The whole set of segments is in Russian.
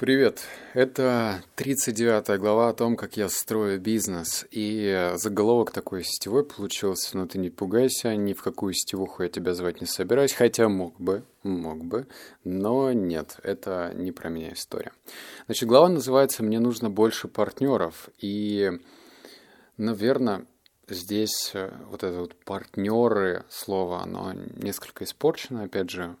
Привет! Это 39 глава о том, как я строю бизнес. И заголовок такой сетевой получился, но ты не пугайся, ни в какую сетевуху я тебя звать не собираюсь, хотя мог бы, мог бы, но нет, это не про меня история. Значит, глава называется «Мне нужно больше партнеров». И, наверное, здесь э, вот это вот партнеры слово, оно несколько испорчено, опять же,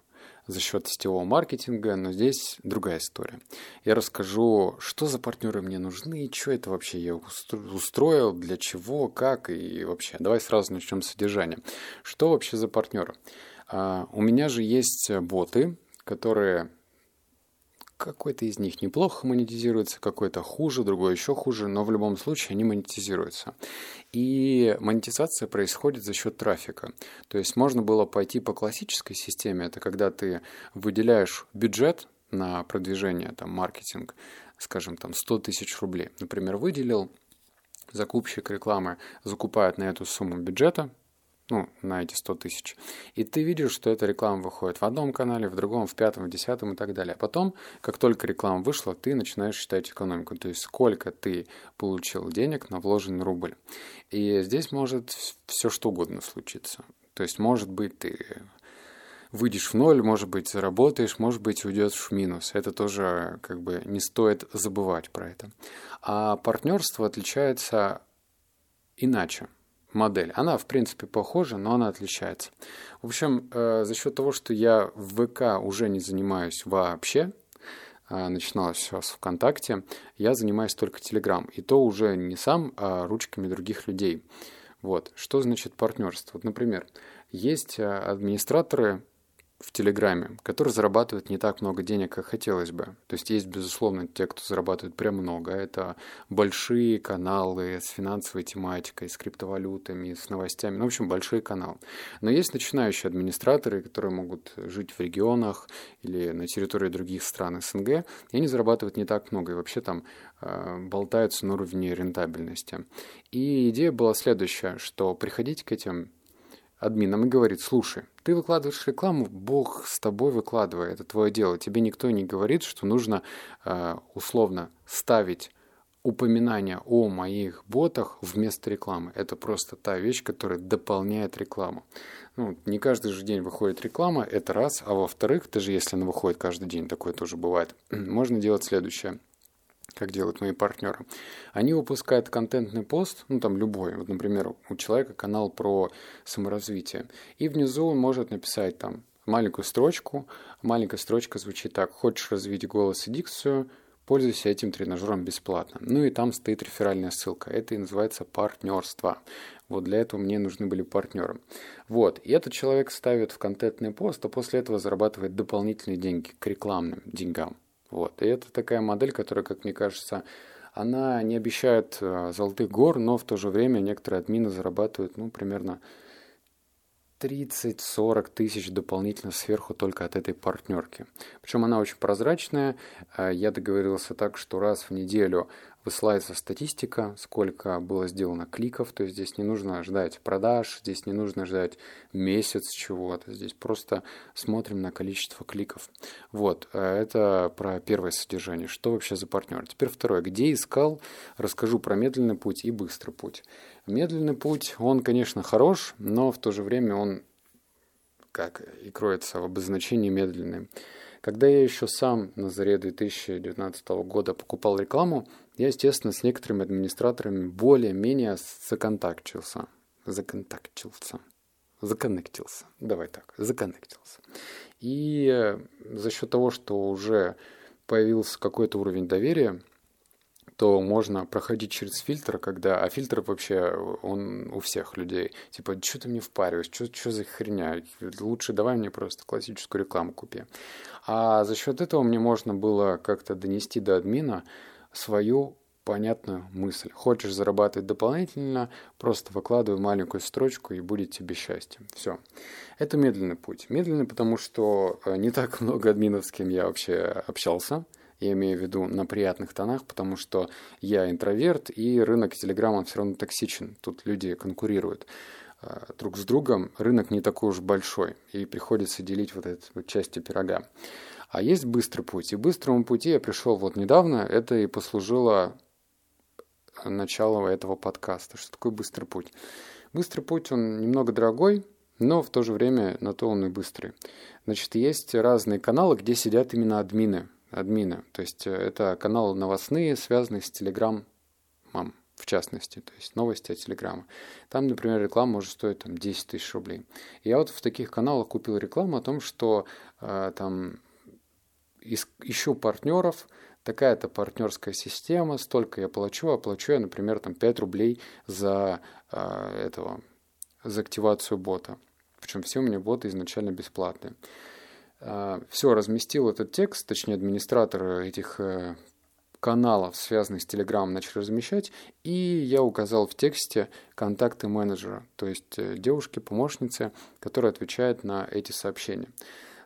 за счет сетевого маркетинга, но здесь другая история. Я расскажу, что за партнеры мне нужны, и что это вообще я устроил, для чего, как и вообще. Давай сразу начнем с содержания. Что вообще за партнеры? А, у меня же есть боты, которые какой-то из них неплохо монетизируется, какой-то хуже, другой еще хуже, но в любом случае они монетизируются. И монетизация происходит за счет трафика. То есть можно было пойти по классической системе, это когда ты выделяешь бюджет на продвижение, там, маркетинг, скажем, там, 100 тысяч рублей. Например, выделил, закупщик рекламы закупает на эту сумму бюджета, ну, на эти 100 тысяч. И ты видишь, что эта реклама выходит в одном канале, в другом, в пятом, в десятом и так далее. А потом, как только реклама вышла, ты начинаешь считать экономику, то есть сколько ты получил денег на вложенный рубль. И здесь может все что угодно случиться. То есть, может быть, ты выйдешь в ноль, может быть, заработаешь, может быть, уйдешь в минус. Это тоже как бы не стоит забывать про это. А партнерство отличается иначе модель. Она, в принципе, похожа, но она отличается. В общем, э, за счет того, что я в ВК уже не занимаюсь вообще, э, начиналось все с ВКонтакте, я занимаюсь только Телеграм. И то уже не сам, а ручками других людей. Вот. Что значит партнерство? Вот, например, есть э, администраторы в Телеграме, которые зарабатывают не так много денег, как хотелось бы. То есть есть, безусловно, те, кто зарабатывает прям много. Это большие каналы с финансовой тематикой, с криптовалютами, с новостями. Ну, в общем, большие каналы. Но есть начинающие администраторы, которые могут жить в регионах или на территории других стран СНГ, и они зарабатывают не так много. И вообще там э, болтаются на уровне рентабельности. И идея была следующая, что приходить к этим админом и говорит, слушай, ты выкладываешь рекламу, Бог с тобой выкладывай, это твое дело. Тебе никто не говорит, что нужно э, условно ставить упоминание о моих ботах вместо рекламы. Это просто та вещь, которая дополняет рекламу. Ну, не каждый же день выходит реклама, это раз. А во-вторых, даже если она выходит каждый день, такое тоже бывает, можно делать следующее – как делают мои партнеры. Они выпускают контентный пост, ну там любой, вот, например, у человека канал про саморазвитие, и внизу он может написать там маленькую строчку, маленькая строчка звучит так, хочешь развить голос и дикцию, пользуйся этим тренажером бесплатно. Ну и там стоит реферальная ссылка. Это и называется партнерство. Вот для этого мне нужны были партнеры. Вот. И этот человек ставит в контентный пост, а после этого зарабатывает дополнительные деньги к рекламным деньгам. Вот. И это такая модель, которая, как мне кажется, она не обещает э, золотых гор, но в то же время некоторые админы зарабатывают, ну, примерно 30-40 тысяч дополнительно сверху только от этой партнерки. Причем она очень прозрачная. Э, я договорился так, что раз в неделю высылается статистика, сколько было сделано кликов, то есть здесь не нужно ждать продаж, здесь не нужно ждать месяц чего-то, здесь просто смотрим на количество кликов. Вот, э, это про первое содержание, что вообще за партнер. Теперь второе, где искал, расскажу про медленный путь и быстрый путь. Медленный путь, он, конечно, хорош, но в то же время он, как и кроется в обозначении медленный. Когда я еще сам на заре 2019 года покупал рекламу, я, естественно, с некоторыми администраторами более-менее законтактился. Законтактился. Законнектился. Давай так, законнектился. И э, за счет того, что уже появился какой-то уровень доверия, то можно проходить через фильтр, когда... А фильтр вообще, он у всех людей. Типа, что ты мне впариваешь, что, за херня? Лучше давай мне просто классическую рекламу купи. А за счет этого мне можно было как-то донести до админа, свою понятную мысль. Хочешь зарабатывать дополнительно, просто выкладывай маленькую строчку и будет тебе счастье. Все. Это медленный путь. Медленный, потому что э, не так много админов, с кем я вообще общался. Я имею в виду на приятных тонах, потому что я интроверт, и рынок Телеграма все равно токсичен. Тут люди конкурируют э, друг с другом. Рынок не такой уж большой, и приходится делить вот эти вот части пирога. А есть быстрый путь. И быстрому пути я пришел вот недавно. Это и послужило начало этого подкаста. Что такое быстрый путь? Быстрый путь, он немного дорогой, но в то же время на то он и быстрый. Значит, есть разные каналы, где сидят именно админы. Админы. То есть э, это каналы новостные, связанные с Telegram мам в частности, то есть новости от Телеграма. Там, например, реклама может стоить там, 10 тысяч рублей. Я вот в таких каналах купил рекламу о том, что э, там ищу партнеров, такая-то партнерская система, столько я плачу, а плачу я, например, там 5 рублей за э, этого, за активацию бота. Причем все у меня боты изначально бесплатные. Э, все, разместил этот текст, точнее администратор этих э, каналов, связанных с Telegram, начали размещать, и я указал в тексте контакты менеджера, то есть э, девушки-помощницы, которая отвечает на эти сообщения.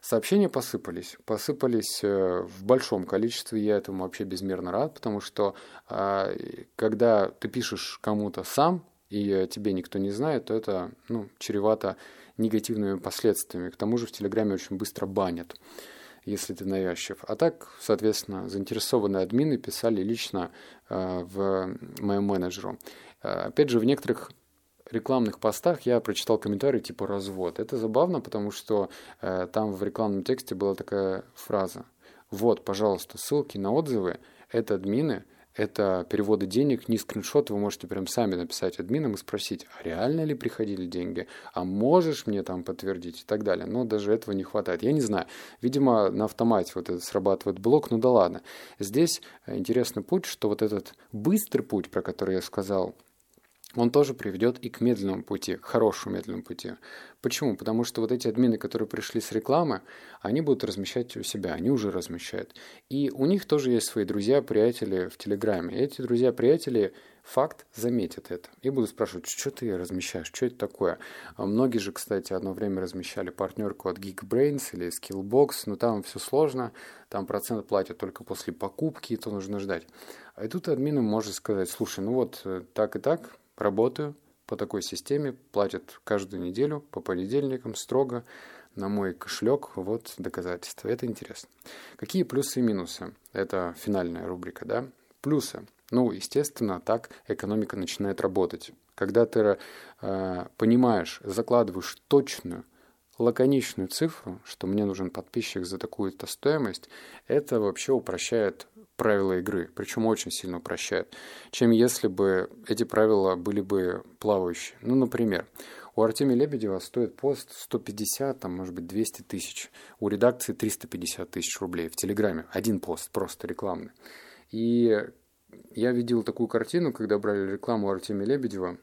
Сообщения посыпались. Посыпались в большом количестве, я этому вообще безмерно рад, потому что а, когда ты пишешь кому-то сам, и тебе никто не знает, то это ну, чревато негативными последствиями. К тому же в Телеграме очень быстро банят если ты навязчив. А так, соответственно, заинтересованные админы писали лично э, в моем менеджеру. Э, опять же, в некоторых рекламных постах я прочитал комментарий типа «развод». Это забавно, потому что э, там в рекламном тексте была такая фраза «Вот, пожалуйста, ссылки на отзывы, это админы, это переводы денег, не скриншот, вы можете прям сами написать админам и спросить, а реально ли приходили деньги, а можешь мне там подтвердить и так далее. Но даже этого не хватает. Я не знаю. Видимо, на автомате вот этот срабатывает блок, ну да ладно. Здесь э, интересный путь, что вот этот быстрый путь, про который я сказал, он тоже приведет и к медленному пути, к хорошему медленному пути. Почему? Потому что вот эти админы, которые пришли с рекламы, они будут размещать у себя, они уже размещают. И у них тоже есть свои друзья, приятели в Телеграме. И эти друзья, приятели, факт, заметят это. И будут спрашивать, что ты размещаешь, что это такое. А многие же, кстати, одно время размещали партнерку от Geekbrains или Skillbox, но там все сложно, там процент платят только после покупки, и то нужно ждать. А тут админу может сказать, слушай, ну вот э, так и так, Работаю по такой системе, платят каждую неделю по понедельникам строго на мой кошелек. Вот доказательства. Это интересно. Какие плюсы и минусы? Это финальная рубрика, да? Плюсы. Ну, естественно, так экономика начинает работать. Когда ты э, понимаешь, закладываешь точную, лаконичную цифру, что мне нужен подписчик за такую-то стоимость, это вообще упрощает правила игры, причем очень сильно упрощает, чем если бы эти правила были бы плавающие. Ну, например, у Артемия Лебедева стоит пост 150, там, может быть, 200 тысяч. У редакции 350 тысяч рублей в Телеграме. Один пост, просто рекламный. И я видел такую картину, когда брали рекламу Артемия Лебедева,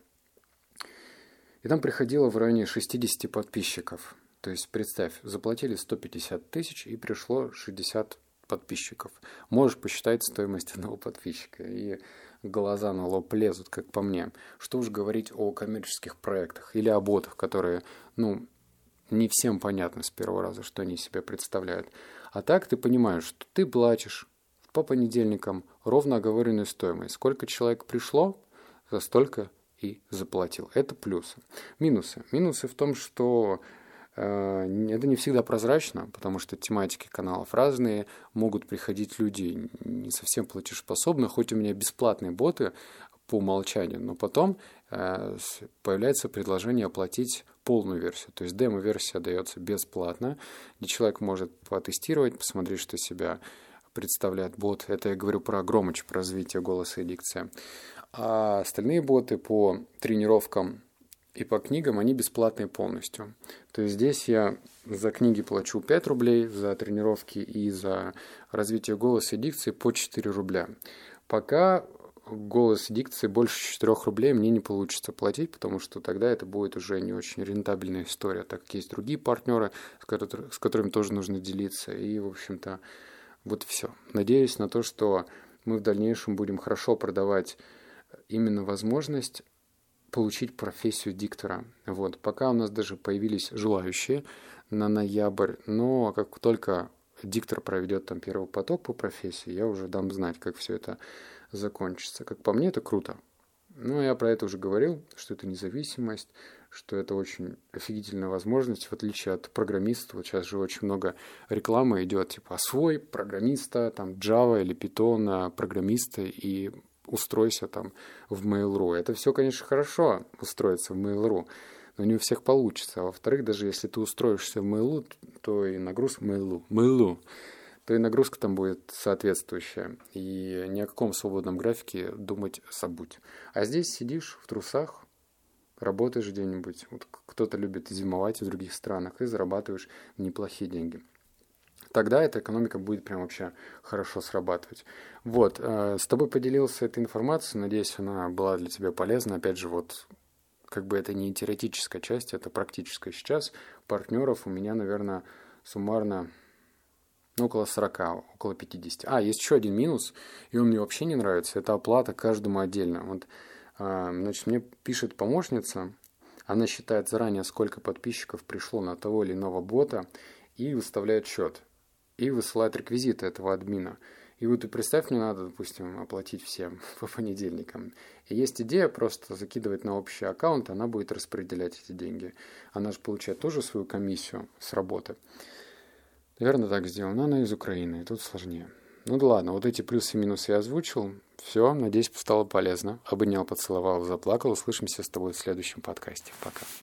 и там приходило в районе 60 подписчиков. То есть, представь, заплатили 150 тысяч и пришло 60 подписчиков. Можешь посчитать стоимость одного подписчика. И глаза на лоб лезут, как по мне. Что уж говорить о коммерческих проектах или о ботах, которые, ну, не всем понятно с первого раза, что они себя представляют. А так ты понимаешь, что ты платишь по понедельникам ровно оговоренную стоимость. Сколько человек пришло, за столько и заплатил. Это плюсы. Минусы. Минусы в том, что это не всегда прозрачно, потому что тематики каналов разные, могут приходить люди не совсем платежеспособные, хоть у меня бесплатные боты по умолчанию, но потом э, появляется предложение оплатить полную версию. То есть демо-версия дается бесплатно, где человек может потестировать, посмотреть, что себя представляет бот. Это я говорю про Громыч, про развитие голоса и дикции. А остальные боты по тренировкам и по книгам они бесплатные полностью. То есть здесь я за книги плачу 5 рублей, за тренировки и за развитие голоса и дикции по 4 рубля. Пока голос и дикции больше 4 рублей мне не получится платить, потому что тогда это будет уже не очень рентабельная история, так как есть другие партнеры, с, который, с которыми тоже нужно делиться. И, в общем-то, вот все. Надеюсь на то, что мы в дальнейшем будем хорошо продавать именно возможность получить профессию диктора. Вот. Пока у нас даже появились желающие на ноябрь, но как только диктор проведет там первый поток по профессии, я уже дам знать, как все это закончится. Как по мне, это круто. Ну, я про это уже говорил, что это независимость, что это очень офигительная возможность, в отличие от программиста. Вот сейчас же очень много рекламы идет, типа, освой программиста, там, Java или Python программиста и устройся там в Mail.ru. Это все, конечно, хорошо устроиться в Mail.ru, но не у всех получится. А во-вторых, даже если ты устроишься в Mail.ru, то и нагрузка Mail.ru, Mail.ru, то и нагрузка там будет соответствующая. И ни о каком свободном графике думать забудь. А здесь сидишь в трусах, работаешь где-нибудь. Вот кто-то любит зимовать в других странах и зарабатываешь неплохие деньги. Тогда эта экономика будет прям вообще хорошо срабатывать. Вот, э, с тобой поделился этой информацией, надеюсь, она была для тебя полезна. Опять же, вот как бы это не теоретическая часть, это практическая. Сейчас партнеров у меня, наверное, суммарно ну, около 40, около 50. А, есть еще один минус, и он мне вообще не нравится, это оплата каждому отдельно. Вот, а, значит, мне пишет помощница, она считает заранее, сколько подписчиков пришло на того или иного бота, и выставляет счет, и высылает реквизиты этого админа. И вот и представь, мне надо, допустим, оплатить всем по понедельникам. И есть идея просто закидывать на общий аккаунт, она будет распределять эти деньги. Она же получает тоже свою комиссию с работы. Наверное, так сделано. Она из Украины, и тут сложнее. Ну да ладно, вот эти плюсы и минусы я озвучил. Все, надеюсь, стало полезно. Обнял, поцеловал, заплакал. Услышимся с тобой в следующем подкасте. Пока.